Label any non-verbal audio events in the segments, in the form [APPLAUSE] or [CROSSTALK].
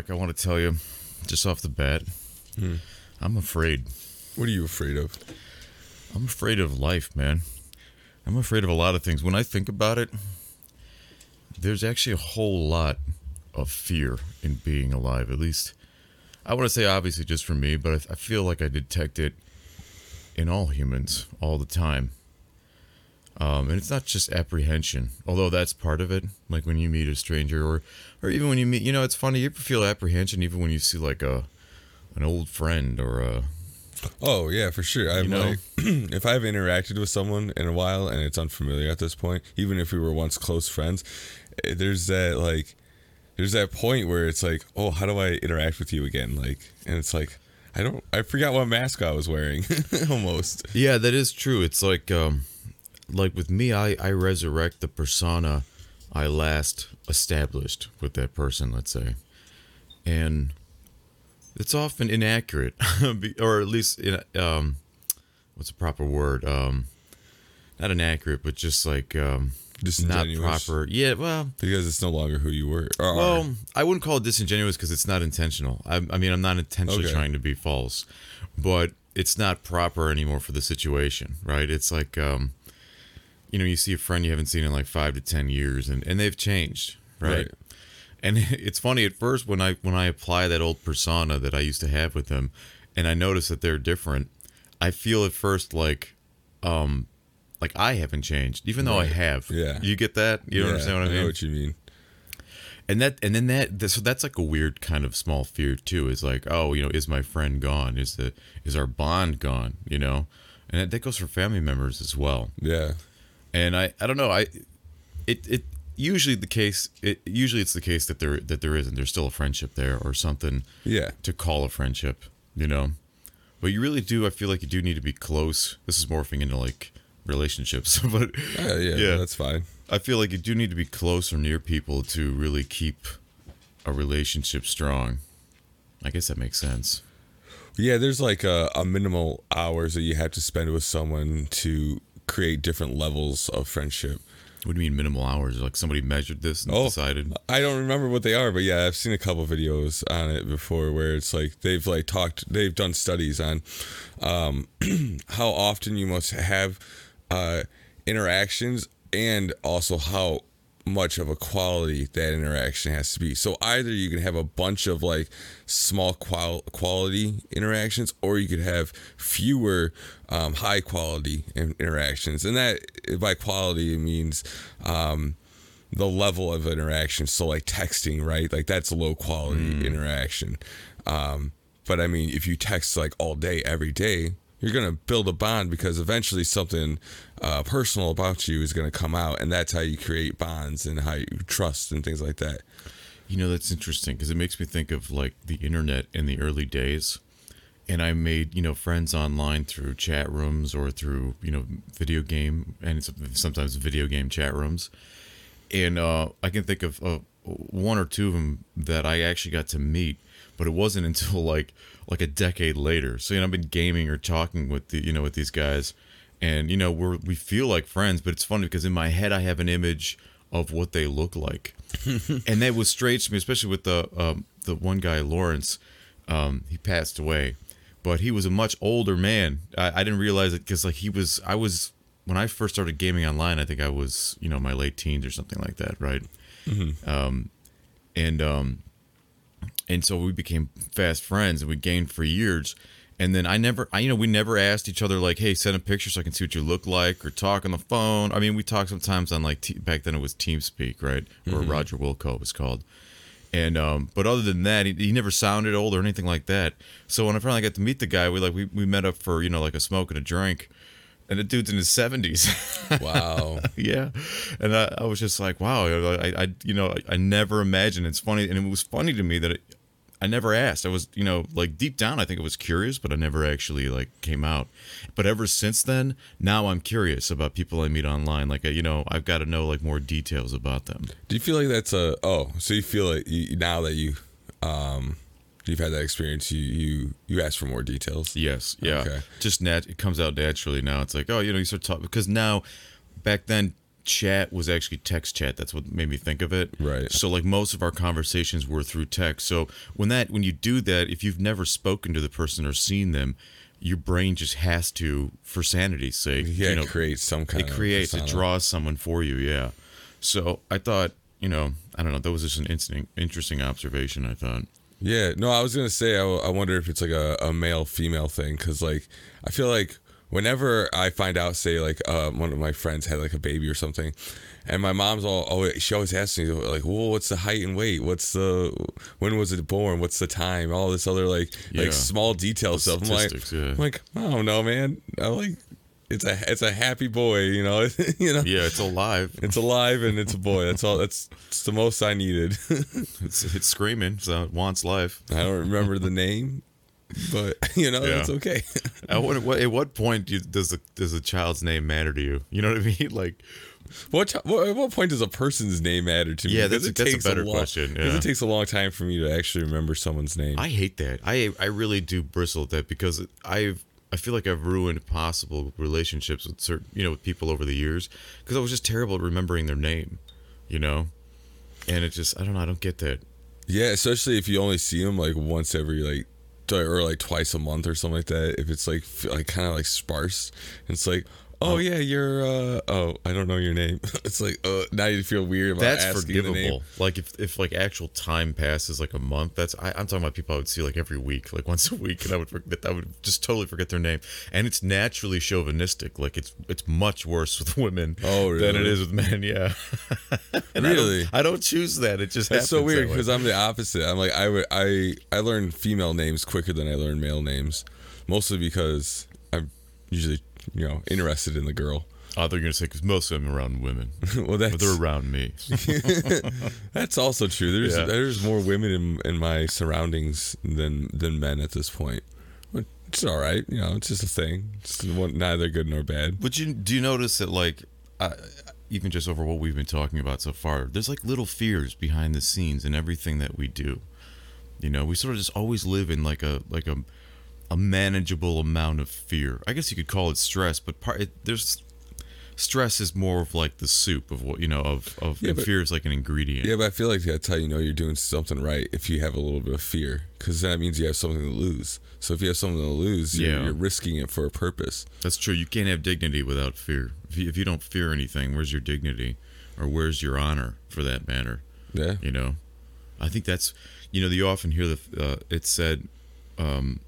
Zach, I want to tell you, just off the bat, Hmm. I'm afraid. What are you afraid of? I'm afraid of life, man. I'm afraid of a lot of things. When I think about it, there's actually a whole lot of fear in being alive. At least, I want to say obviously just for me, but I feel like I detect it in all humans all the time. Um, and it's not just apprehension, although that's part of it. Like when you meet a stranger, or or even when you meet, you know, it's funny. You feel apprehension even when you see like a an old friend or a Oh yeah, for sure. I'm You know? like, [CLEARS THROAT] if I've interacted with someone in a while and it's unfamiliar at this point, even if we were once close friends, eh, there's that like, there's that point where it's like, oh, how do I interact with you again? Like, and it's like, I don't, I forgot what mask I was wearing, [LAUGHS] almost. Yeah, that is true. It's like um like with me I I resurrect the persona I last established with that person, let's say. And it's often inaccurate [LAUGHS] or at least in, um what's a proper word? Um not inaccurate, but just like um not Disingenuous. proper. Yeah, well, because it's no longer who you were. Or well, I wouldn't call it disingenuous because it's not intentional. I, I mean, I'm not intentionally Okay. trying to be false, but it's not proper anymore for the situation, right? It's like, um, you know, you see a friend you haven't seen in like five to ten years, and, and they've changed, right? Right. And [LAUGHS] it's funny at first when I when I apply that old persona that I used to have with them, and I notice that they're different. I feel at first like, um, like I haven't changed, even though I have. Yeah. you get that? You Yeah, understand what I mean? know what you mean. and that and then that th- so that's like a weird kind of small fear too is like oh you know is my friend gone is the is our bond gone you know and that, that goes for family members as well Yeah. And i i don't know i it it usually the case it usually it's the case that there that there isn't there's still a friendship there or something Yeah. to call a friendship you know but you really do i feel like you do need to be close this is morphing into like relationships [LAUGHS] but oh, Yeah, yeah, Yeah. that's fine. I feel like you do need to be close or near people to really keep a relationship strong. I guess that makes sense. Yeah, there's like a, a minimal hours that you have to spend with someone to create different levels of friendship. What do you mean minimal hours? Like somebody measured this and Oh. decided. I don't remember what they are, but yeah, I've seen a couple videos on it before where it's like they've like talked, they've done studies on um, [CLEARS THROAT] how often you must have uh, interactions and also how much of a quality that interaction has to be. So either you can have a bunch of like small qual- quality interactions, or you could have fewer um, high quality in- interactions, and that by quality it means. Um, the level of interaction. So like texting, right? Like that's a low quality interaction. Um, but I mean, if you text like all day, every day, you're gonna build a bond because eventually something uh, personal about you is gonna come out, and that's how you create bonds and how you trust and things like that. You know, that's interesting because it makes me think of like the internet in the early days. And I made, you know, friends online through chat rooms or through, you know, video game and sometimes video game chat rooms. And uh, I can think of uh, one or two of them that I actually got to meet, but it wasn't until like like a decade later. So you know, I've been gaming or talking with the you know with these guys, and you know we're we feel like friends, but it's funny because in my head I have an image of what they look like, [LAUGHS] and that was strange to me, especially with the um, the one guy Lawrence. Um, he passed away, but he was a much older man. I, I didn't realize it because like he was. I was when I first started gaming online. I think I was you know my late teens or something like that, right? Um, and um, and so we became fast friends and we gained for years. And then I never, I you know, we never asked each other like, "Hey, send a picture so I can see what you look like," or talk on the phone. I mean, we talked sometimes on like t- back then it was TeamSpeak, right, or Roger Wilco was called. And um, but other than that, he, he never sounded old or anything like that. So when I finally got to meet the guy, we like we, we met up for you know like a smoke and a drink, and the dude's in his seventies. [LAUGHS] Wow. yeah and I, I was just like wow I, I you know I, I never imagined it's funny and it was funny to me that it, i never asked i was you know like deep down i think it was curious but i never actually like came out but ever since then now i'm curious about people i meet online like you know i've got to know like more details about them Do you feel like that's a oh? So you feel like you, now that you um you've had that experience, you you you ask for more details. Yes, yeah. Okay. Just nat it comes out naturally now. It's like, oh, you know, you start talking because now back then chat was actually text chat. That's what made me think of it. Right. So like most of our conversations were through text. So when that when you do that, if you've never spoken to the person or seen them, your brain just has to, for sanity's sake, Yeah, you know, it creates some kind it creates, it draws someone for you. Yeah. So I thought, you know, I don't know. That was just an interesting, interesting observation. I thought. Yeah, no, I was gonna say I, I wonder if it's like a, a male female thing because like I feel like whenever I find out, say like uh, one of my friends had like a baby or something, and my mom's all always she always asks me like, well, what's the height and weight? What's the when was it born? What's the time? All this other like Yeah. like small detail stuff. I'm like, yeah. I'm like I don't know, man. I like it's a it's a happy boy, you know, [LAUGHS] you know. Yeah, it's alive. It's alive and it's a boy. That's all. That's, that's the most I needed. [LAUGHS] It's it's screaming, so it wants life. I don't remember the name, but [LAUGHS] you know Yeah. it's okay. At what, what at what point do you, does the does a child's name matter to you? You know what I [LAUGHS] mean? Like, what, what at what point does a person's name matter to me? Yeah, that's a- that's a better long, question, Because yeah. it takes a long time for me to actually remember someone's name. I hate that. I I really do bristle at that because I've I feel like I've ruined possible relationships with certain you know with people over the years because I was just terrible at remembering their name, you know, and it just I don't know I don't get that. yeah, especially if you only see them like once every like or like twice a month or something like that. If it's like like kind of like sparse, it's like. Oh yeah, you're. uh Oh, I don't know your name. [LAUGHS] it's like, uh, now you feel weird about That's asking forgivable. Like if, if like actual time passes like a month, that's I, I'm talking about people I would see like every week, like [LAUGHS] once a week, and I would forget I would just totally forget their name. And it's naturally chauvinistic. Like it's it's much worse with women Oh, than it is with men. Yeah. [LAUGHS] And I don't- Really? I don't, choose that. It just That's so weird because I'm the opposite. I'm like I would I I learn female names quicker than I learn male names, mostly because I'm usually you know interested in the girl. Oh, they're gonna say because most of them are around women, [LAUGHS] well, that's but they're around me. [LAUGHS] [LAUGHS] that's also true. There's Yeah. there's more women in in my surroundings than than men at this point. But It's all right, you know. It's just a thing. It's one, neither good nor bad. But you do you notice that like uh, even just over what we've been talking about so far, there's like little fears behind the scenes in everything that we do. You know, we sort of just always live in like a like a a manageable amount of fear. I guess you could call it stress, but part it, there's stress is more of like the soup of what you know of of Yeah, and but- fear is like an ingredient. Yeah, but I feel like that's how you know you're doing something right if you have a little bit of fear, because that means you have something to lose. So if you have something to lose, you're, Yeah. you're risking it for a purpose. That's true. You can't have dignity without fear. If you, if you don't fear anything, where's your dignity, or where's your honor, for that matter? Yeah. You know, I think that's you know you often hear the uh, it's said um,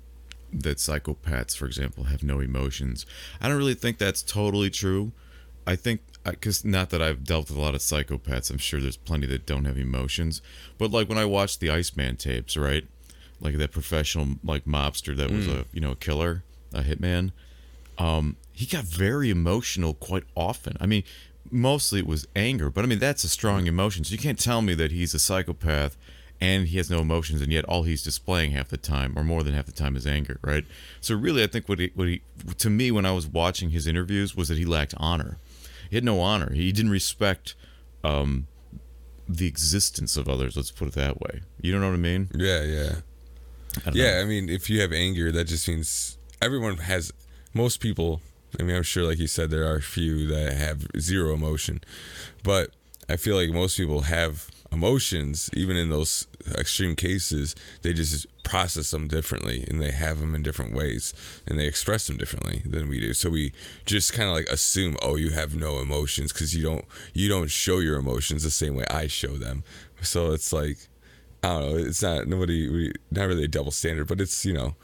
that psychopaths, for example, have no emotions. I don't really think that's totally true. I think uh, because not that I've dealt with a lot of psychopaths, I'm sure there's plenty that don't have emotions. But like when I watched the Iceman tapes, right? Like that professional like mobster that was a mm. you know a killer, a hitman um, he got very emotional quite often. I mean, mostly it was anger, but I mean that's a strong mm. emotion. So you can't tell me that he's a psychopath and he has no emotions, and yet all he's displaying half the time, or more than half the time, is anger, right? So really, I think what he, what he, to me, when I was watching his interviews, was that he lacked honor. He had no honor. He didn't respect um, the existence of others. Let's put it that way. You don't know what I mean? Yeah, yeah. I don't know. Yeah, I mean, if you have anger, that just means everyone has. Most people, I mean, I'm sure, like you said, there are a few that have zero emotion, but I feel like most people have emotions, even in those extreme cases. They just process them differently, and they have them in different ways, and they express them differently than we do. So we just kind of like assume, oh, you have no emotions because you don't you don't show your emotions the same way I show them. So it's like. I don't know. It's not nobody. We not really a double standard, but it's you know.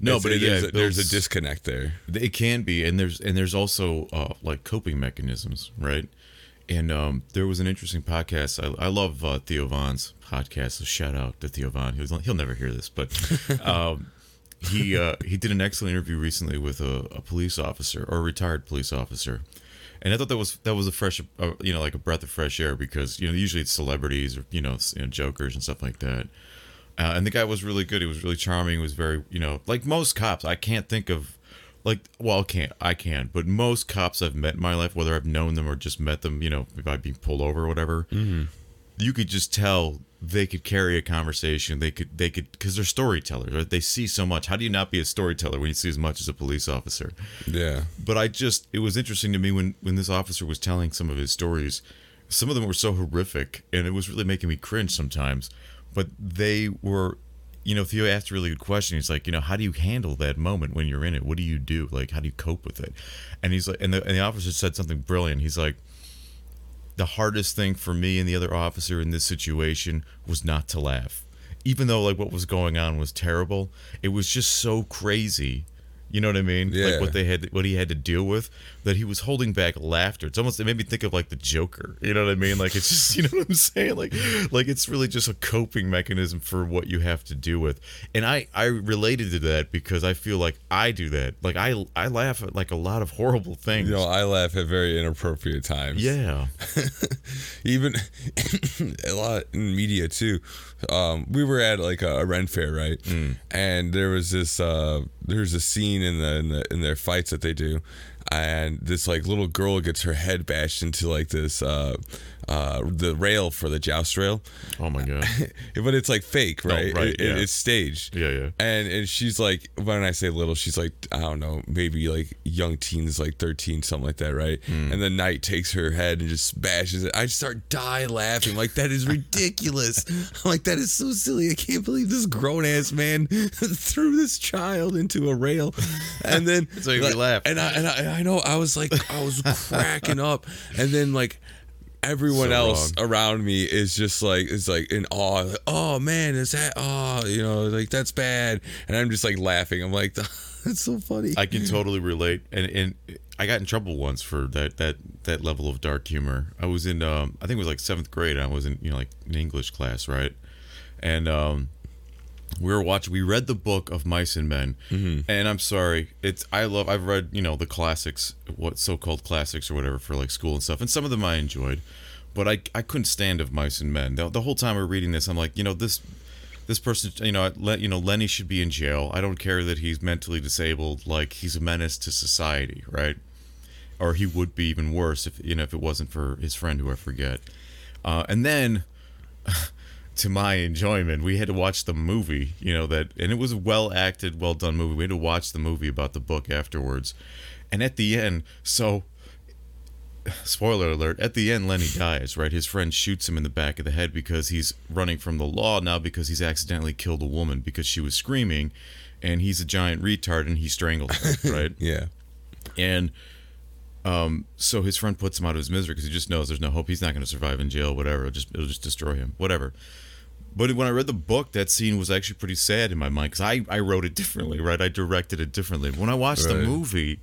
No, but yeah, there's, it a, there's a disconnect there. It can be, and there's and there's also uh, like coping mechanisms, right? And um, there was an interesting podcast. I, I love uh, Theo Von's podcast. So shout out to Theo Von. He'll, he'll never hear this, but [LAUGHS] um, he uh, he did an excellent interview recently with a, a police officer or a retired police officer, and I thought that was that was a fresh, uh, you know, like a breath of fresh air because you know usually it's celebrities or you know, you know jokers and stuff like that. Uh, and the guy was really good. He was really charming. He was very, you know, like most cops. I can't think of, like, well, I can't, I can, but most cops I've met in my life, whether I've known them or just met them, you know, by being pulled over or whatever, mm-hmm. you could just tell they could carry a conversation. They could they could because they're storytellers. Right? They see so much. How do you not be a storyteller when you see as much as a police officer? Yeah. But I just it was interesting to me when when this officer was telling some of his stories. Some of them were so horrific, and it was really making me cringe sometimes. But they were, you know, Theo asked a really good question. He's like, you know, how do you handle that moment when you're in it? What do you do? Like, how do you cope with it? And he's like, and the, and the officer said something brilliant. He's like, the hardest thing for me and the other officer in this situation was not to laugh. Even though like what was going on was terrible, it was just so crazy. You know what I mean? Yeah. Like what they had what he had to deal with that he was holding back laughter. It's almost it made me think of like the Joker. You know what I mean? Like it's just [LAUGHS] you know what I'm saying? Like like it's really just a coping mechanism for what you have to deal with. And I I related to that because I feel like I do that. Like I I laugh at like a lot of horrible things. You know, I laugh at very inappropriate times. yeah. [LAUGHS] even [COUGHS] a lot in media too. Um, we were at like a, a Ren fair, right? And there was this uh, there's a scene in the, in the in their fights that they do, and this like little girl gets her head bashed into like this uh, uh, the rail for the joust rail, Oh my god. [LAUGHS] but it's like fake, right? right, It- it- yeah. it's staged. Yeah, yeah. And and she's like, when I say little, she's like, I don't know, maybe like young teens, like thirteen, something like that, right? Hmm. And the knight takes her head and just bashes it. I start die laughing, like that is [LAUGHS] ridiculous. I'm like that is so silly. I can't believe this grown ass man [LAUGHS] threw this child into a rail, and then why you laugh. And I and I, I know I was like I was cracking up, and then like everyone So else around me is just like is like in awe like, oh man is that oh you know like that's bad and i'm just like laughing i'm like [LAUGHS] that's so funny I can totally relate, and and I got in trouble once for that that that level of dark humor. I was in um I think it was like seventh grade. I was in you know like an English class, right? And um we were watching. We read the book of Mice and Men, and I'm sorry, it's I love. I've read you know the classics, what so-called classics or whatever for like school and stuff, and some of them I enjoyed, but I I couldn't stand of Mice and Men. The, the whole time we're reading this, I'm like, you know this this person, you know, let you know Lennie should be in jail. I don't care that he's mentally disabled. Like he's a menace to society, right? Or he would be even worse if you know if it wasn't for his friend who I forget. Uh, and then, [LAUGHS] to my enjoyment, we had to watch the movie. You know that, and it was a well acted, well done movie. We had to watch the movie about the book afterwards, and at the end, so spoiler alert at the end lennie dies right? His friend shoots him in the back of the head because he's running from the law now because he's accidentally killed a woman because she was screaming and he's a giant retard and he strangled her [LAUGHS] right? Yeah. And um so his friend puts him out of his misery because he just knows there's no hope. He's not going to survive in jail whatever. It'll just it'll just destroy him whatever but when I read the book, that scene was actually pretty sad in my mind because I, I wrote it differently, right? I directed it differently. When I watched the movie,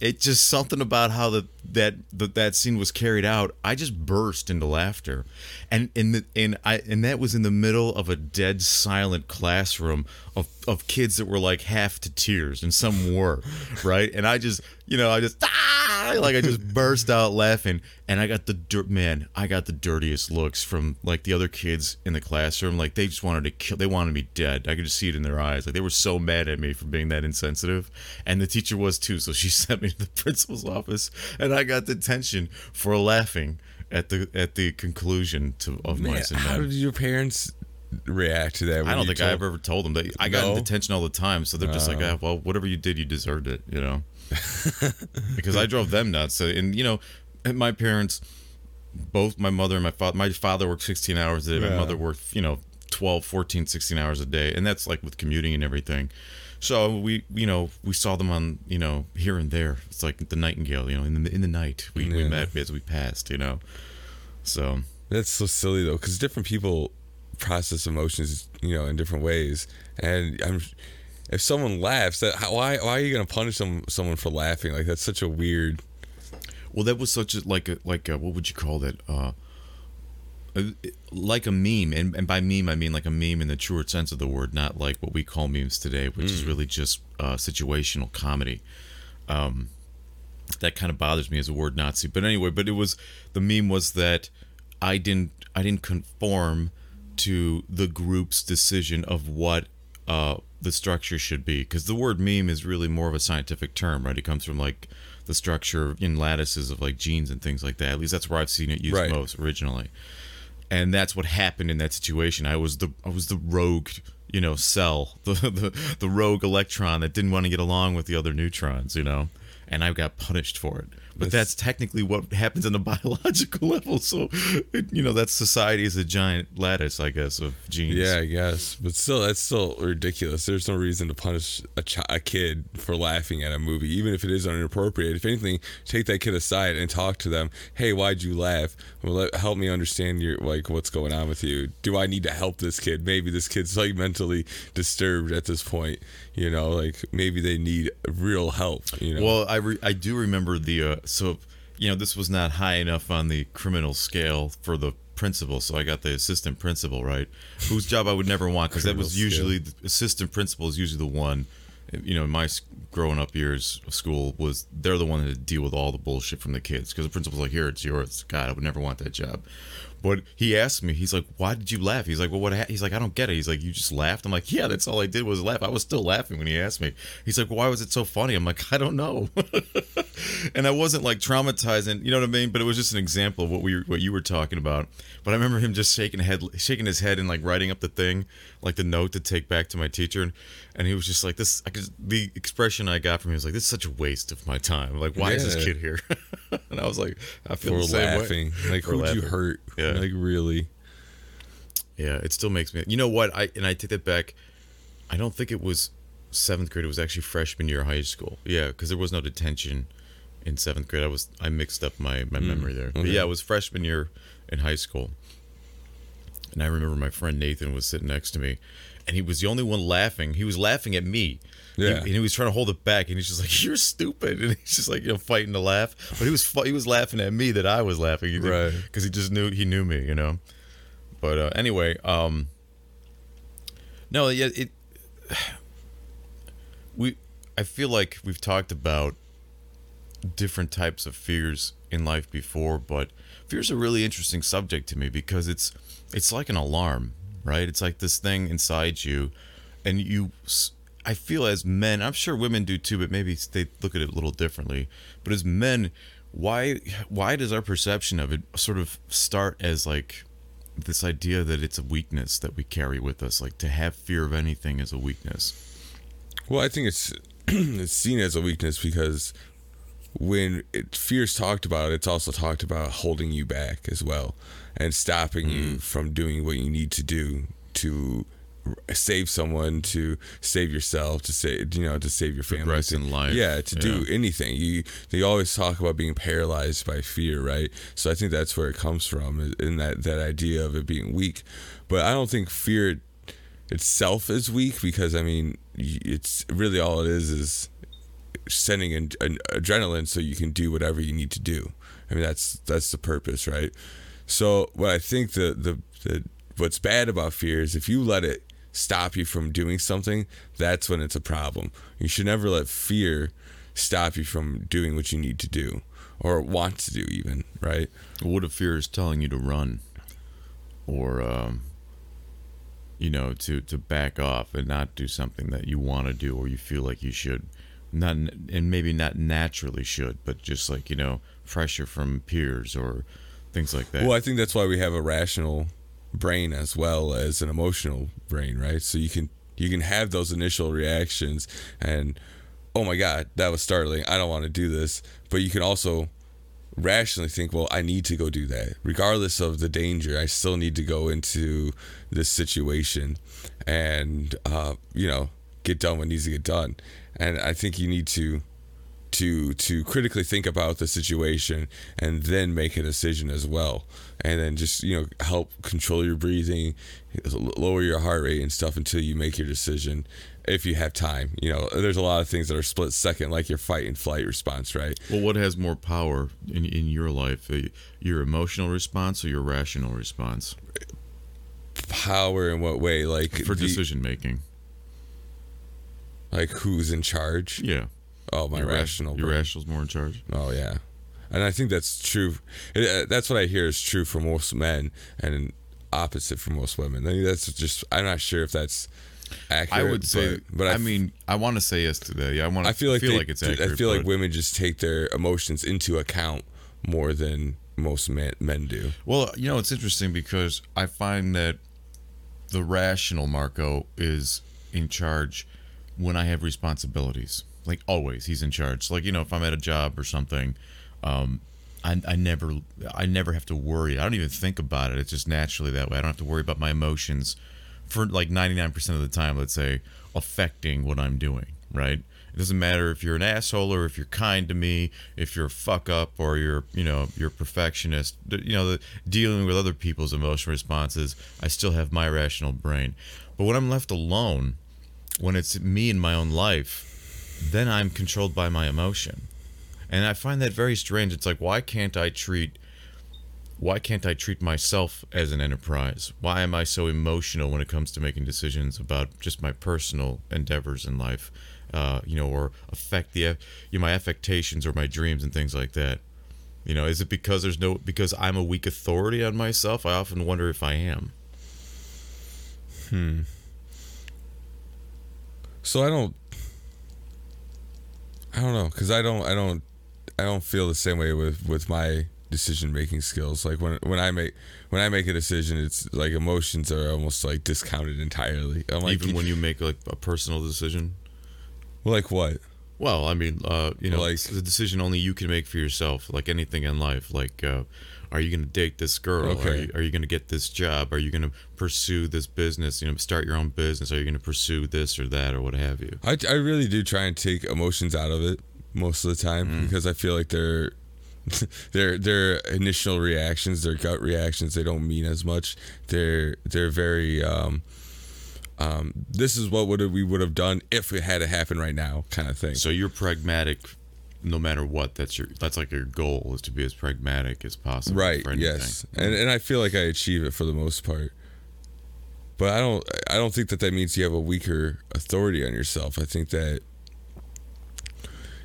it just something about how the that that that scene was carried out. I just burst into laughter, and in the and I and that was in the middle of a dead silent classroom of of kids that were like half to tears, and some were, right? And I just you know I just ah, like I just burst out laughing, and I got the dirt man. I got the dirtiest looks from like the other kids in the classroom. Like they just wanted to kill. They wanted me dead. I could just see it in their eyes. Like they were so mad at me for being that insensitive, and the teacher was too. So she [LAUGHS] sent me to the principal's office, and I got detention for laughing at the at the conclusion to of Man, mice and how did your parents react to that I don't think told- I've ever told them that I got in detention all the time. So they're just like, Oh. ah, well, whatever you did, you deserved it, you know. [LAUGHS] because I drove them nuts. So, and you know, and my parents, both my mother and my father, my father worked 16 hours a day. My mother worked, you know, 12, 14, 16 hours a day, and that's like with commuting and everything. So we, you know, we saw them on, you know, here and there. It's like the Nightingale, you know, in the in the night we, we met as we passed, you know. So That's so silly though, because different people process emotions, you know, in different ways. And I'm, if someone laughs, that how, why why are you gonna punish some someone for laughing? Like that's such a weird. Well, that was such a like a like a what would you call that? Uh, like a meme, and, and by meme I mean like a meme in the truer sense of the word, not like what we call memes today, which is really just uh, situational comedy. Um, that kind of bothers me as a word Nazi, but anyway, but it was the meme was that I didn't I didn't conform to the group's decision of what uh, the structure should be because the word meme is really more of a scientific term, right? It comes from like the structure in lattices of like genes and things like that. At least that's where I've seen it used Right. most originally. and that's what happened in that situation. I was the I was the rogue, you know, cell, [LAUGHS] the the, the rogue electron that didn't want to get along with the other neutrons, you know, and I got punished for it. But that's technically what happens on a [LAUGHS] biological level. So, it, you know, that society is a giant lattice, I guess, of genes. Yeah, I guess, but still, that's still ridiculous. There's no reason to punish a, ch- a kid for laughing at a movie, even if it is inappropriate. If anything, take that kid aside and talk to them. Hey, why'd you laugh? Well, let, help me understand your like what's going on with you. Do I need to help this kid? Maybe this kid's like mentally disturbed at this point. You know, like maybe they need real help. You know. Well, I re- I do remember the uh, so you know this was not high enough on the criminal scale for the principal, so I got the assistant principal right, whose job I would never want because that was usually the assistant principal is usually the one. You know, in my growing up years of school was they're the one that deal with all the bullshit from the kids because the principal's like, here it's yours. God, I would never want that job. But he asked me, he's like, "Why did you laugh?" He's like, "Well, what?" Ha-? He's like, "I don't get it." He's like, "You just laughed." I'm like, "Yeah, that's all I did was laugh." I was still laughing when he asked me. He's like, "Why was it so funny?" I'm like, "I don't know." [LAUGHS] and I wasn't like traumatizing, you know what I mean? But it was just an example of what we what you were talking about. But I remember him just shaking head, shaking his head, and like writing up the thing, like the note to take back to my teacher, and, and he was just like, "This." I could, the expression I got from him was like, "This is such a waste of my time. Like, why is this kid here?" [LAUGHS] and I was like, "I feel the same way." like who'd you hurt? Yeah. Like really. Yeah, it still makes me. You know what? I and I take that back. I don't think it was seventh grade. It was actually freshman year of high school. Yeah, because there was no detention in seventh grade. I was I mixed up my my hmm. memory there. But okay. yeah, it was freshman year in high school. And I remember my friend Nathan was sitting next to me, and he was the only one laughing. He was laughing at me. He- and he was trying to hold it back, and he's just like, [LAUGHS] "You're stupid," and he's just like, you know, fighting to laugh. But he was he was laughing at me that I was laughing, Right. Because he just knew he knew me, you know. But uh, anyway, um, no, yeah, it. [SIGHS] We, I feel like we've talked about different types of fears in life before, but fear's a really interesting subject to me because it's it's like an alarm, right? It's like this thing inside you, and you. I feel as men, I'm sure women do too, but maybe they look at it a little differently. But as men, why why does our perception of it sort of start as like this idea that it's a weakness that we carry with us, like to have fear of anything is a weakness. Well, I think it's [CLEARS THROAT] it's seen as a weakness because when it, fear's talked about, it's also talked about holding you back as well and stopping Mm. you from doing what you need to do to save someone, to save yourself, to save you know, to save your family, Progress to- in life. Yeah, to do anything. You they always talk about being paralyzed by fear, right? So I think that's where it comes from, in that that idea of it being weak. But I don't think fear itself is weak because I mean it's really all it is is sending an, an adrenaline so you can do whatever you need to do. I mean that's that's the purpose, right? So what I think the the, the what's bad about fear is if you let it stop you from doing something, that's when it's a problem. You should never let fear stop you from doing what you need to do or want to do even, right? What if fear is telling you to run, or um, you know, to to back off and not do something that you want to do or you feel like you should, not and maybe not naturally should, but just like you know, pressure from peers or things like that. Well, I think that's why we have a rational brain as well as an emotional brain, right? So you can you can have those initial reactions and oh my god, that was startling. I don't want to do this, but you can also rationally think, well, I need to go do that. Regardless of the danger, I still need to go into this situation and uh, you know, get done what needs to get done. And I think you need to to to critically think about the situation and then make a decision as well. And then just you know help control your breathing lower your heart rate and stuff until you make your decision if you have time you know. There's a lot of things that are split second like your fight and flight response right? Well, what has more power in in your life, uh, your emotional response or your rational response? Power in what way? Like for decision making? Like who's in charge Yeah, oh my your rational your brain. rational's more in charge. Oh yeah, and I think that's true. It, uh, that's what I hear is true for most men, and opposite for most women. I think that's just. I'm not sure if that's accurate. I would say, but, but I, I, mean, I want to say yes to that. Yeah, I want. I feel like feel they- like it's accurate. I feel like women just take their emotions into account more than most men, men do. Well, you know, it's interesting because I find that the rational Marco is in charge when I have responsibilities. Like always, he's in charge. Like you know, if I'm at a job or something, um, I, I never, I never have to worry. I don't even think about it. It's just naturally that way. I don't have to worry about my emotions for like 99% of the time. Let's say affecting what I'm doing. Right. It doesn't matter if you're an asshole or if you're kind to me, if you're a fuck up or you're, you know, you're a perfectionist. You know, the, dealing with other people's emotional responses, I still have my rational brain. But when I'm left alone, when it's me in my own life, then I'm controlled by my emotion. And I find that very strange. It's like why can't I treat why can't I treat myself as an enterprise? Why am I so emotional when it comes to making decisions about just my personal endeavors in life? Uh, you know, or affect the you know, my affectations or my dreams and things like that. You know, is it because there's no because I'm a weak authority on myself? I often wonder if I am. Hmm. So I don't I don't know cuz I don't I don't I don't feel the same way with with my decision making skills. Like when when I make when I make a decision, it's like emotions are almost like discounted entirely. I'm like, Even when you make like a personal decision. like what? Well, I mean, uh, you know, Like- it's a decision only you can make for yourself. Like anything in life, like uh, are you going to date this girl? Are Okay. you, are you going to get this job? Are you going to pursue this business? You know, start your own business? Are you going to pursue this or that or what have you? I I really do try and take emotions out of it most of the time Mm. because I feel like they're [LAUGHS] their their initial reactions, their gut reactions, they don't mean as much. They're they're very um um this is what would we would have done if it had to happen right now kind of thing. So you're pragmatic, no matter what. That's your that's like your goal is to be as pragmatic as possible. right For yes and and i feel like i achieve it for the most part but i don't i don't think that that means you have a weaker authority on yourself i think that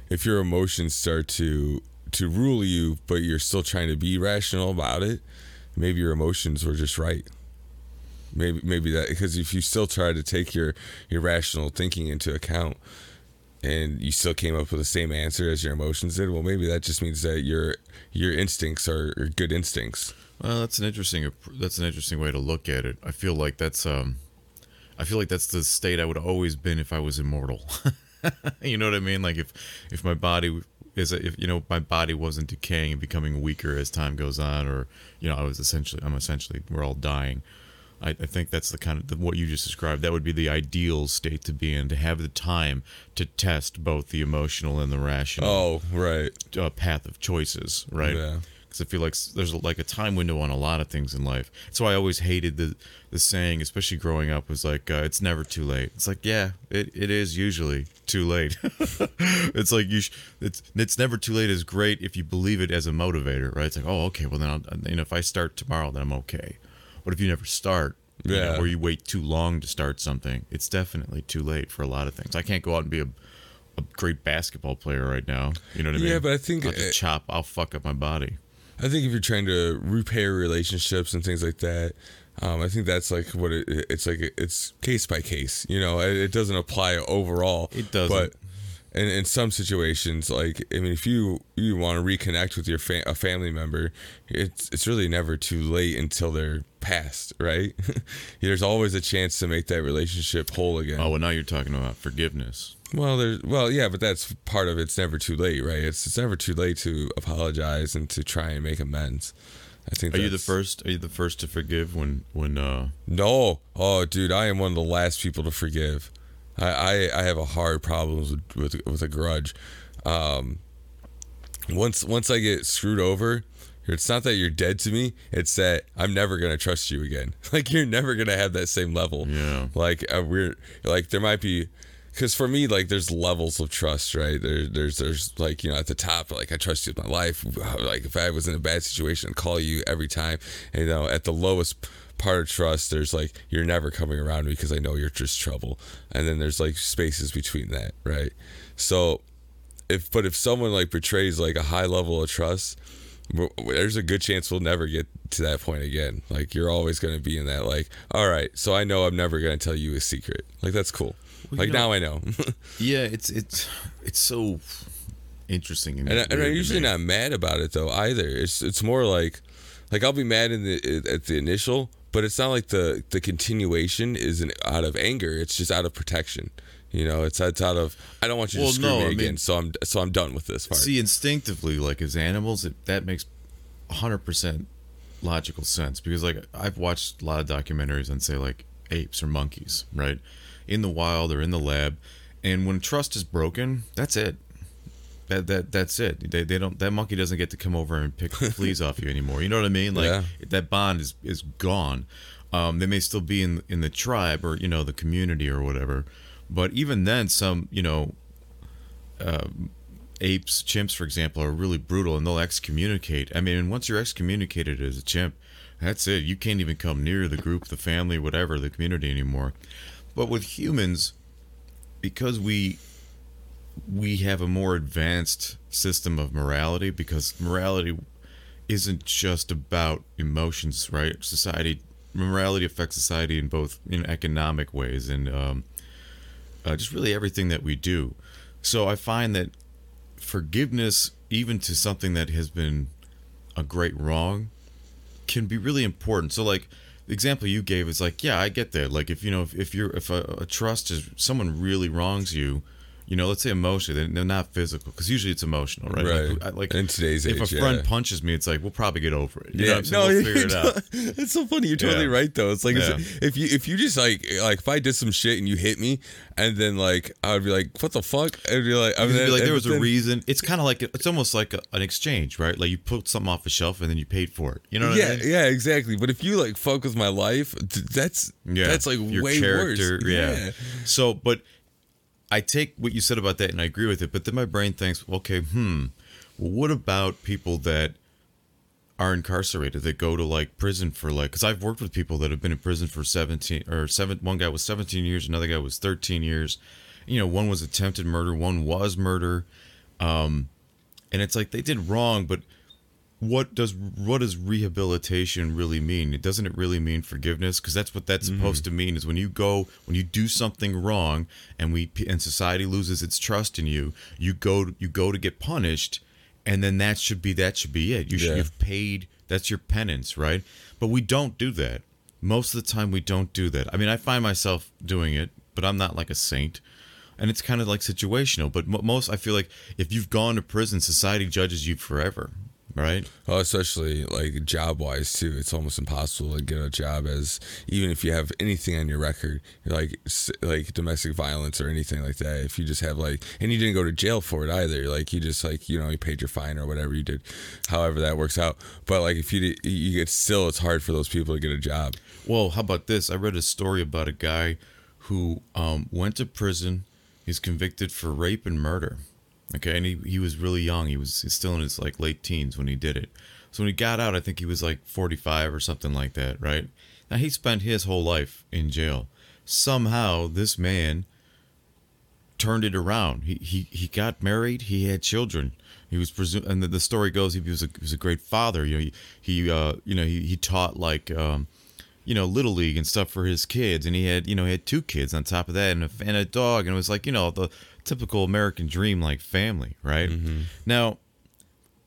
if your emotions start to to rule you but you're still trying to be rational about it maybe your emotions were just right maybe maybe that because if you still try to take your your rational thinking into account and you still came up with the same answer as your emotions did well maybe that just means that your your instincts are, good instincts Well, that's an interesting that's an interesting way to look at it. I feel like that's um, I feel like that's the state I would always been if I was immortal. [LAUGHS] you know what I mean? Like if if my body is if you know my body wasn't decaying and becoming weaker as time goes on, or you know I was essentially I'm essentially we're all dying. I, I think that's the kind of the, what you just described. That would be the ideal state to be in to have the time to test both the emotional and the rational oh right uh, path of choices, right? Yeah. Because I feel like there's like a time window on a lot of things in life. So I always hated the the saying, especially growing up, was like, uh, "It's never too late." It's like, yeah, it, it is usually too late. [LAUGHS] it's like you, sh- it's it's never too late is great if you believe it as a motivator, right? It's like, oh, okay, well then, I'll, you know, if I start tomorrow, then I'm okay. But if you never start, you know, Yeah. or you wait too long to start something, it's definitely too late for a lot of things. I can't go out and be a a great basketball player right now. You know what I mean? Yeah, but I think, I'll uh, chop. I'll fuck up my body. I think if you're trying to repair relationships and things like that, um, I think that's like what it, it's like. It's case by case. You know, it, it doesn't apply overall. It doesn't. But in, in some situations, like I mean, if you you want to reconnect with your fa- a family member, it's it's really never too late until they're past, right? [LAUGHS] There's always a chance to make that relationship whole again. Oh, well, now you're talking about forgiveness. Well, there's well, yeah, but that's part of it. it's never too late, right? It's it's never too late to apologize and to try and make amends. I think. Are you the first? Are you the first to forgive when when uh No, oh, dude, I am one of the last people to forgive. I I, I have a hard problems with, with with a grudge. Um, once once I get screwed over, it's not that you're dead to me. It's that I'm never gonna trust you again. [LAUGHS] Like you're never gonna have that same level. Yeah. Like uh, we're like there might be. Because for me, like, there's levels of trust, right? There, there's, there's like, you know, at the top, like, I trust you with my life. Like, if I was in a bad situation, I'd call you every time. And, you know, at the lowest part of trust, there's like, you're never coming around me because I know you're just trouble. And then there's like spaces between that, right? So, if, but if someone like betrays like a high level of trust, there's a good chance we'll never get to that point again. Like, you're always going to be in that, like, all right, so I know I'm never going to tell you a secret. Like, that's cool. Well, like, know- now I know. [LAUGHS] yeah it's it's it's so interesting. and, I, and I'm usually not mad about it though either. It's it's more like like I'll be mad in the at the initial, but it's not like the the continuation is an, out of anger. It's just out of protection. You know, it's it's out of I don't want you Well, to screw no, me I again, mean- so I'm so I'm done with this part. See, instinctively, like as animals, it, that makes 100% logical sense because, like, I've watched a lot of documentaries on, say, like apes or monkeys, right? In the wild or in the lab. And when trust is broken, that's it. That, that that's it. They, they don't that monkey doesn't get to come over and pick [LAUGHS] fleas off you anymore. You know what I mean? Like Yeah. that bond is is gone. Um, they may still be in in the tribe or you know the community or whatever, but even then, some you know apes, chimps, for example, are really brutal and they'll excommunicate. I mean, once you're excommunicated as a chimp, that's it. You can't even come near the group, the family, whatever, the community anymore. But with humans, because we we have a more advanced system of morality, because morality isn't just about emotions, right? Society morality affects society in both in economic ways and um, uh, just really everything that we do. So I find that forgiveness, even to something that has been a great wrong, can be really important. So like the example you gave is like, yeah, I get that. Like if you know if, if you're if a, a trust is someone really wrongs you, you know, let's say emotionally, they're, not physical because usually it's emotional, right? Right. Like, I- like In today's age. if age, a friend yeah. punches me, it's like we'll probably get over it. You know yeah, what I'm saying? we'll figure it out. [LAUGHS] it's so funny. You're totally Yeah. right though. It's like Yeah. if you if you just like like if I did some shit and you hit me, and then like I would be like, what the fuck? I'd be like, I You'd mean, be like there was a reason. It's kind of like it's almost like a, an exchange, right? Like you put something off a shelf and then you paid for it. You know what yeah, I mean? yeah, exactly. But if you like fuck with my life, that's Yeah, that's like your way worse. Yeah. So, but I take what you said about that and I agree with it. But then my brain thinks, okay, hmm, well, what about people that are incarcerated that go to like prison for like? Because I've worked with people that have been in prison for seventeen or seven. One guy was seventeen years, another guy was thirteen years. You know, one was attempted murder, one was murder. Um, and it's like they did wrong, but what does what does rehabilitation really mean? It doesn't it really mean forgiveness? Because that's what that's mm-hmm. supposed to mean. Is when you go when you do something wrong and we and society loses its trust in you, you go you go to get punished, and then that should be that should be it. You should Yeah. you've paid. That's your penance, right? But we don't do that. Most of the time, we don't do that. I mean, I find myself doing it, but I'm not like a saint and it's kind of like situational but most i feel like if you've gone to prison society judges you forever right Well, especially like job wise too, it's almost impossible to get a job as even if you have anything on your record, like like domestic violence or anything like that. If you just have like, and you didn't go to jail for it either, like you just like you know you paid your fine or whatever you did, however that works out. But like if you you get still, it's hard for those people to get a job. well how about this i read a story about a guy who um, went to prison he's convicted for rape and murder okay and he, he was really young he was still in his like late teens when he did it so when he got out i think he was like 45 or something like that right now he spent his whole life in jail somehow this man turned it around. He he he got married. He had children. He was presumed, and the, the story goes he was a he was a great father. You know, he, he uh you know he, he taught like um you know little league and stuff for his kids, and he had you know he had two kids on top of that, and a, and a dog, and it was like you know the typical American dream like family, right? Now,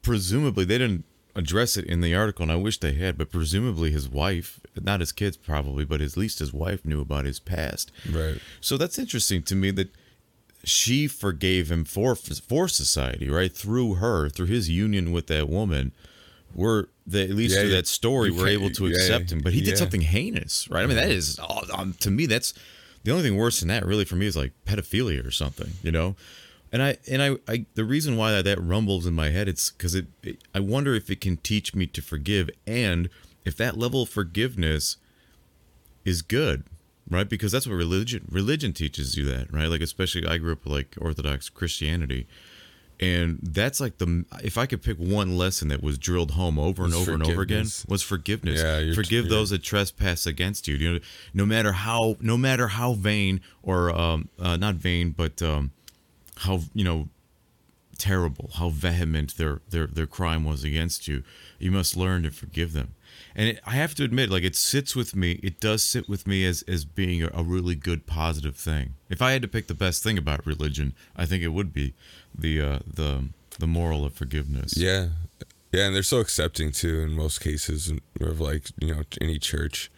presumably they didn't address it in the article, and I wish they had, but presumably his wife, not his kids probably, but at least his wife knew about his past. Right. So that's interesting to me that she forgave him for for society, right? Through her, through his union with that woman, we're the, at least Yeah, through yeah. that story, we're able to yeah, accept him. But he did something heinous, right? I mean, that is oh, um, to me that's the only thing worse than that, really, for me is like pedophilia or something, you know. And I and I, I the reason why that, that rumbles in my head it's because it, it I wonder if it can teach me to forgive and if that level of forgiveness is good right? Because that's what religion religion teaches you that right? Like especially i grew up with like orthodox christianity and that's like the if i could pick one lesson that was drilled home over and over and over again was forgiveness. Yeah, forgive you're- those that trespass against you. You know no matter how no matter how vain or um uh, not vain but um how you know terrible how vehement their their their crime was against you you must learn to forgive them. And it, i have to admit like it sits with me it does sit with me as as being a, a really good positive thing. If i had to pick the best thing about religion i think it would be the uh the the moral of forgiveness. Yeah, yeah, and they're so accepting too in most cases of like you know any church.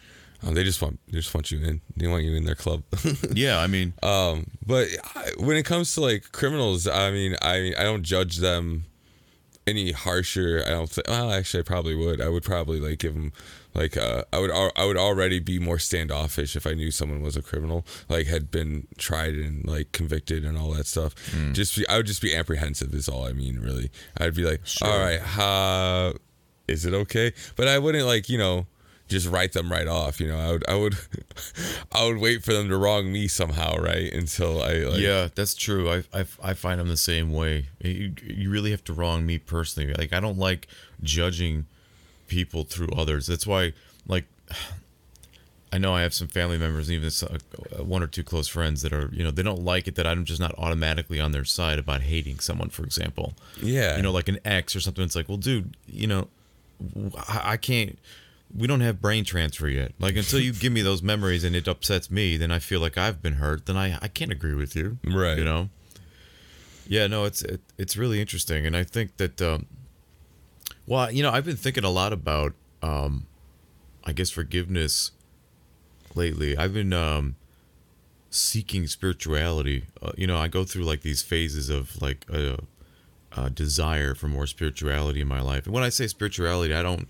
Um, they just want they just want you in. They want you in their club. [LAUGHS] yeah, I mean, um, but I, when it comes to like criminals, I mean, I I don't judge them any harsher. I don't think. Well, actually, I probably would. I would probably like give them like uh, I would I would already be more standoffish if I knew someone was a criminal, like had been tried and like convicted and all that stuff. Mm. Just be, I would just be apprehensive is all I mean really. I'd be like, sure. all right, uh, is it okay? But I wouldn't like you know just write them right off. You know, I would I would [LAUGHS] I would wait for them to wrong me somehow, right? Until I like, yeah, that's true. I, I I find them the same way. You, you really have to wrong me personally. Like I don't like judging people through others. That's why, like, [SIGHS] I know I have some family members, even uh, one or two close friends that are, you know, they don't like it that I'm just not automatically on their side about hating someone, for example. Yeah. You know, like an ex or something. It's like, well, dude, you know, I can't. We don't have brain transfer yet. Like until you give me those memories and it upsets me, then I feel like I've been hurt. Then I I can't agree with you. Right. You know. Yeah. No. It's it, it's really interesting, and I think that. Um, well, you know, I've been thinking a lot about, um, I guess, forgiveness lately. I've been um, seeking spirituality. Uh, you know, I go through like these phases of like a, a, desire for more spirituality in my life. And when I say spirituality, I don't,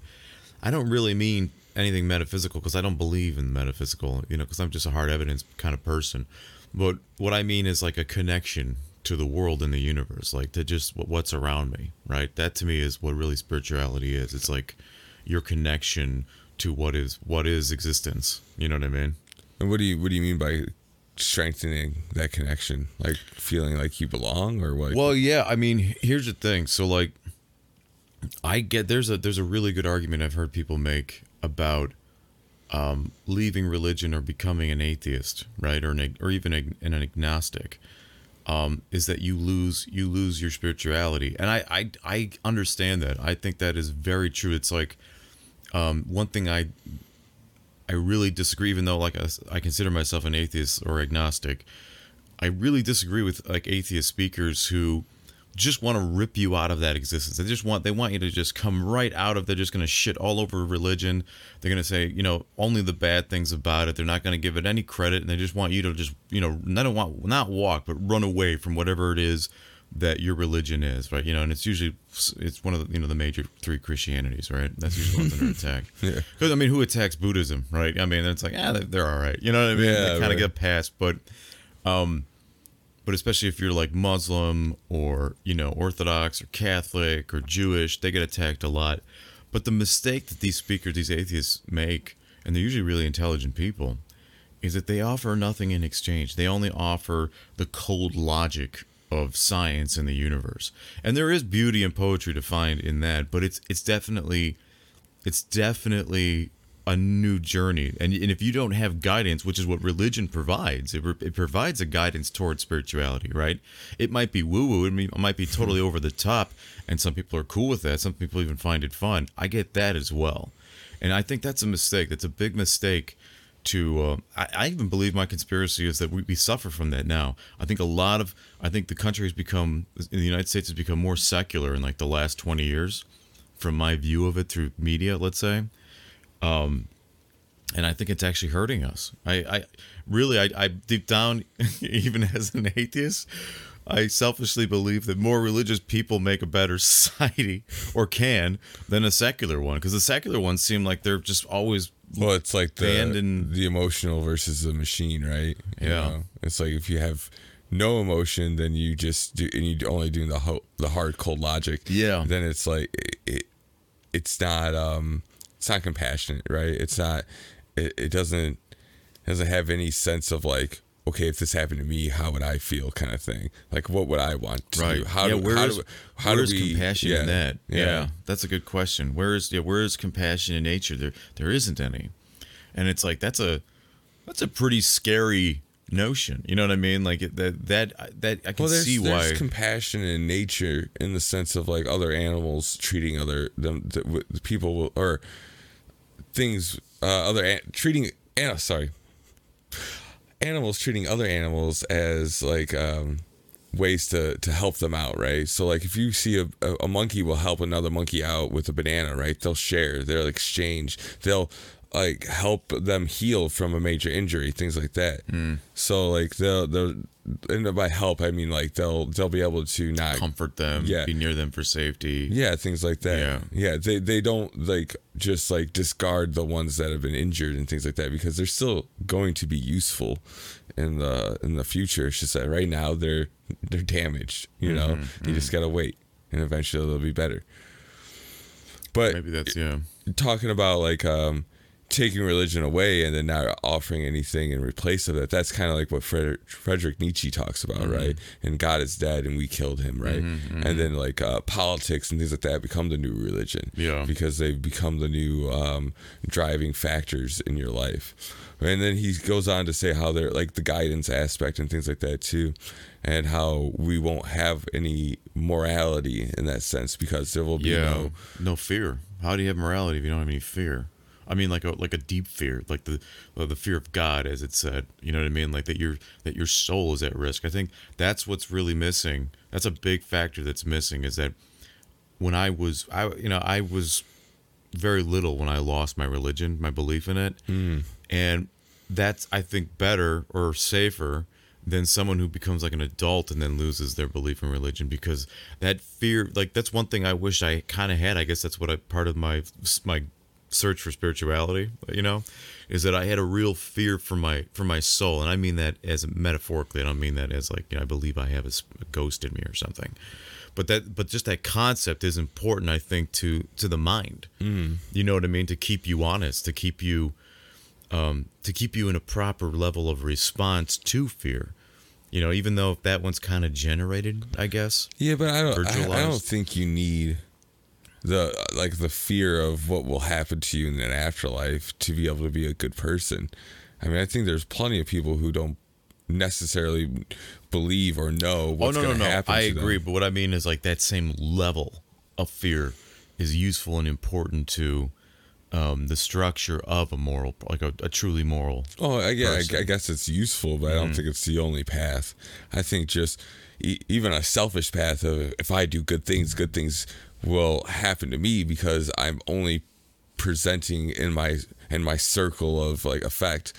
I don't really mean anything metaphysical because I don't believe in metaphysical. You know, because I'm just a hard evidence kind of person. But what I mean is like a connection to the world and the universe, like to just what's around me, right? That to me is what really spirituality is. It's like your connection to what is what is existence. You know what I mean? And what do you what do you mean by strengthening that connection? Like feeling like you belong or what? Well, yeah, I mean, here's the thing. So like I get there's a there's a really good argument I've heard people make about um, leaving religion or becoming an atheist, right, or an, or even an agnostic um, is that you lose you lose your spirituality, and I, I I understand that. I think that is very true. It's like um, one thing I I really disagree, even though like I, I consider myself an atheist or agnostic. I really disagree with like atheist speakers who just want to rip you out of that existence. They just want they want you to just come right out of. They're just going to shit all over religion. They're going to say you know only the bad things about it. They're not going to give it any credit, and they just want you to just you know not want not walk but run away from whatever it is that your religion is, right? You know, and it's usually it's one of the you know the major three Christianities, right? That's usually ones under [LAUGHS] attack. yeah. Because I mean, who attacks Buddhism, right? I mean, it's like ah, they're, all right. You know what I mean? Yeah, they kind of right. get past, but um but especially if you're like Muslim or you know Orthodox or Catholic or Jewish, they get attacked a lot. But the mistake that these speakers, these atheists make, and they're usually really intelligent people, is that they offer nothing in exchange. They only offer the cold logic of science and the universe. And there is beauty and poetry to find in that, but it's it's definitely it's definitely a new journey. And, and if you don't have guidance, which is what religion provides, it, it provides a guidance towards spirituality, right? It might be woo woo, it might be totally [LAUGHS] over the top, and some people are cool with that. Some people even find it fun. I get that as well. And I think that's a mistake. That's a big mistake to uh, I, I, even believe my conspiracy is that we, we, suffer from that now i think a lot of i think the country has become in the united states has become more secular in like the last 20 years from my view of it through media let's say um, and I think it's actually hurting us. I, I really, I, I deep down, [LAUGHS] even as an atheist, I selfishly believe that more religious people make a better [LAUGHS] society or can than a secular one because the secular ones seem like they're just always well it's like the in, the emotional versus the machine right? You yeah. know? it's like if you have no emotion then you just do and you only doing the ho- the hard cold logic. Yeah. Then it's like it, it it's not um it's not compassionate, right? It's not. It, it doesn't it doesn't have any sense of like okay, if this happened to me, how would I feel, kind of thing. Like, what would I want to right. do? How yeah, do how is, do, how do we, compassion yeah, in that? Yeah. yeah. that's a good question. Where is yeah, where is compassion in nature? There there isn't any, and it's like that's a that's a pretty scary notion. You know what I mean? Like that that that I can well, see why there's compassion in nature in the sense of like other animals treating other them the, the people or things uh, other treating sorry animals treating other animals as like um ways to to help them out, right? So like if you see a, a, a monkey will help another monkey out with a banana, right? They'll share, they'll exchange, they'll like help them heal from a major injury, things like that. So like they'll they'll and by help I mean like they'll they'll be able to not Comfort them, Yeah. be near them for safety. yeah, things like that. Yeah. Yeah. They they don't like just like discard the ones that have been injured and things like that because they're still going to be useful in the in the future. It's just that right now they're they're damaged. You know, Mm-hmm, you just gotta wait, and eventually they'll be better. But Maybe that's yeah. talking about like um taking religion away and then not offering anything in replace of it that's kind of like what Frederick, Frederick Nietzsche talks about Mm-hmm. right and God is dead and we killed him right and then like uh, politics and things like that become the new religion Yeah. because they've become the new um, driving factors in your life and then he goes on to say how they're like the guidance aspect and things like that too and how we won't have any morality in that sense because there will be Yeah, no no fear. How do you have morality if you don't have any fear? I mean, like a like a deep fear, like the uh, the fear of God, as it said. You know what I mean? Like that your that your soul is at risk. I think that's what's really missing. That's a big factor that's missing. Is that when I was I you know I was very little when I lost my religion, my belief in it, and that's I think better or safer than someone who becomes like an adult and then loses their belief in religion because that fear like that's one thing I wish I kind of had I guess that's what I part of my my search for spirituality you know is that I had a real fear for my for my soul and I mean that as metaphorically I don't mean that as like you know I believe I have a ghost in me or something but that but just that concept is important I think to to the mind you know what I mean to keep you honest to keep you um, to keep you in a proper level of response to fear. You know, even though that one's kind of generated, I guess. Yeah, but I don't. I, I don't think you need the like the fear of what will happen to you in an afterlife to be able to be a good person. I mean, I think there's plenty of people who don't necessarily believe or know what's oh no, no, going to no! happen. I agree, Them. but what I mean is like that same level of fear is useful and important to um, the structure of a moral, like a, a truly moral. Oh, yeah, I. I guess it's useful, but I don't think it's the only path. I think just even a selfish path of if I do good things, good things will happen to me because I'm only presenting in my in my circle of like effect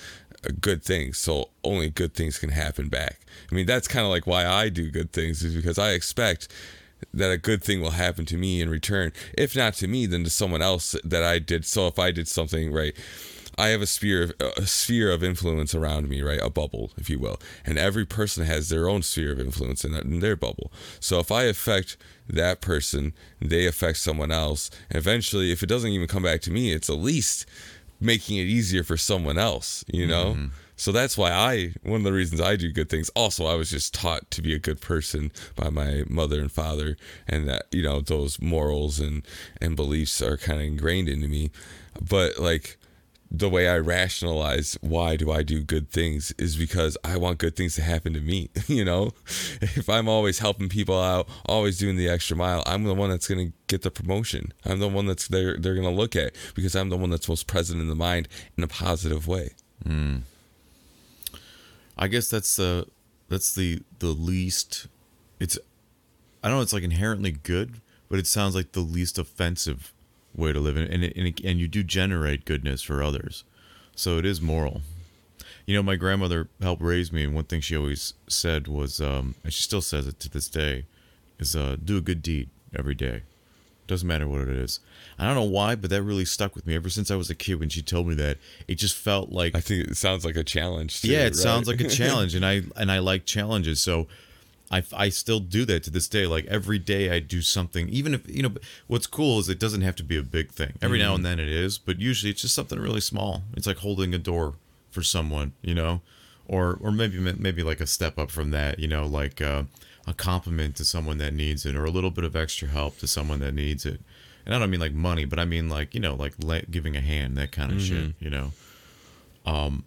uh, good things. So only good things can happen back. I mean that's kind of like why i do good things is because i expect that a good thing will happen to me in return. If not to me then to someone else that i did so if i did something right I have a sphere of a sphere of influence around me, right? A bubble, if you will. And every person has their own sphere of influence in, in their bubble. So if I affect that person, they affect someone else. And eventually, if it doesn't even come back to me, it's at least making it easier for someone else, you know? Mm-hmm. So that's why I, one of the reasons I do good things. Also, I was just taught to be a good person by my mother and father, and that, you know, those morals and, and beliefs are kind of ingrained into me. But like, the way I rationalize why do I do good things is because I want good things to happen to me. [LAUGHS] You know, if I'm always helping people out, always doing the extra mile, I'm the one that's gonna get the promotion. I'm the one that's they're they're gonna look at because I'm the one that's most present in the mind in a positive way. Hmm. I guess that's the that's the the least. It's I don't know. It's like inherently good, but it sounds like the least offensive way to live, and and it, and, it, and you do generate goodness for others, so it is moral. You know, my grandmother helped raise me, and one thing she always said was, um, and she still says it to this day, is uh, do a good deed every day. Doesn't matter what it is. I don't know why, but that really stuck with me ever since I was a kid. When she told me that, it just felt like I think it sounds like a challenge. Too, yeah, it right? sounds like a [LAUGHS] challenge, and I and I like challenges. So, I I still do that to this day. Like every day, I do something. Even if you know, what's cool is it doesn't have to be a big thing. Every now mm-hmm. and then it is, but usually it's just something really small. It's like holding a door for someone, you know, or or maybe maybe like a step up from that. You know, like uh, a compliment to someone that needs it, or a little bit of extra help to someone that needs it. And I don't mean like money, but I mean like you know, like le- giving a hand, that kind of shit. Mm-hmm. You know. Um,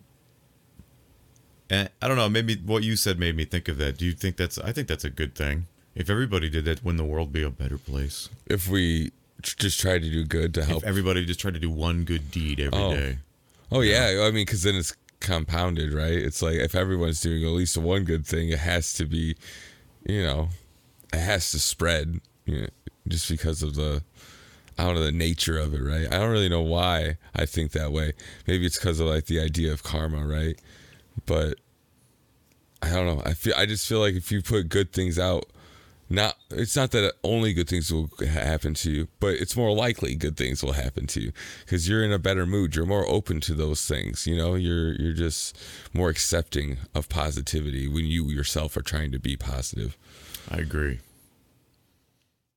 And I don't know, maybe what you said made me think of that. Do you think that's I think that's a good thing. If everybody did that, wouldn't the world be a better place? If we tr- just try to do good to help If everybody just tried to do one good deed every oh. day. Oh. Oh yeah, I mean, because then it's compounded, right? It's like if everyone's doing at least one good thing, it has to be you know, it has to spread you know, just because of the I don't know the nature of it, right? I don't really know why I think that way. Maybe it's because of like the idea of karma, right? But I don't know. I feel I just feel like if you put good things out, not it's not that only good things will happen to you, but it's more likely good things will happen to you because you're in a better mood. You're more open to those things. You know, you're you're just more accepting of positivity when you yourself are trying to be positive. I agree.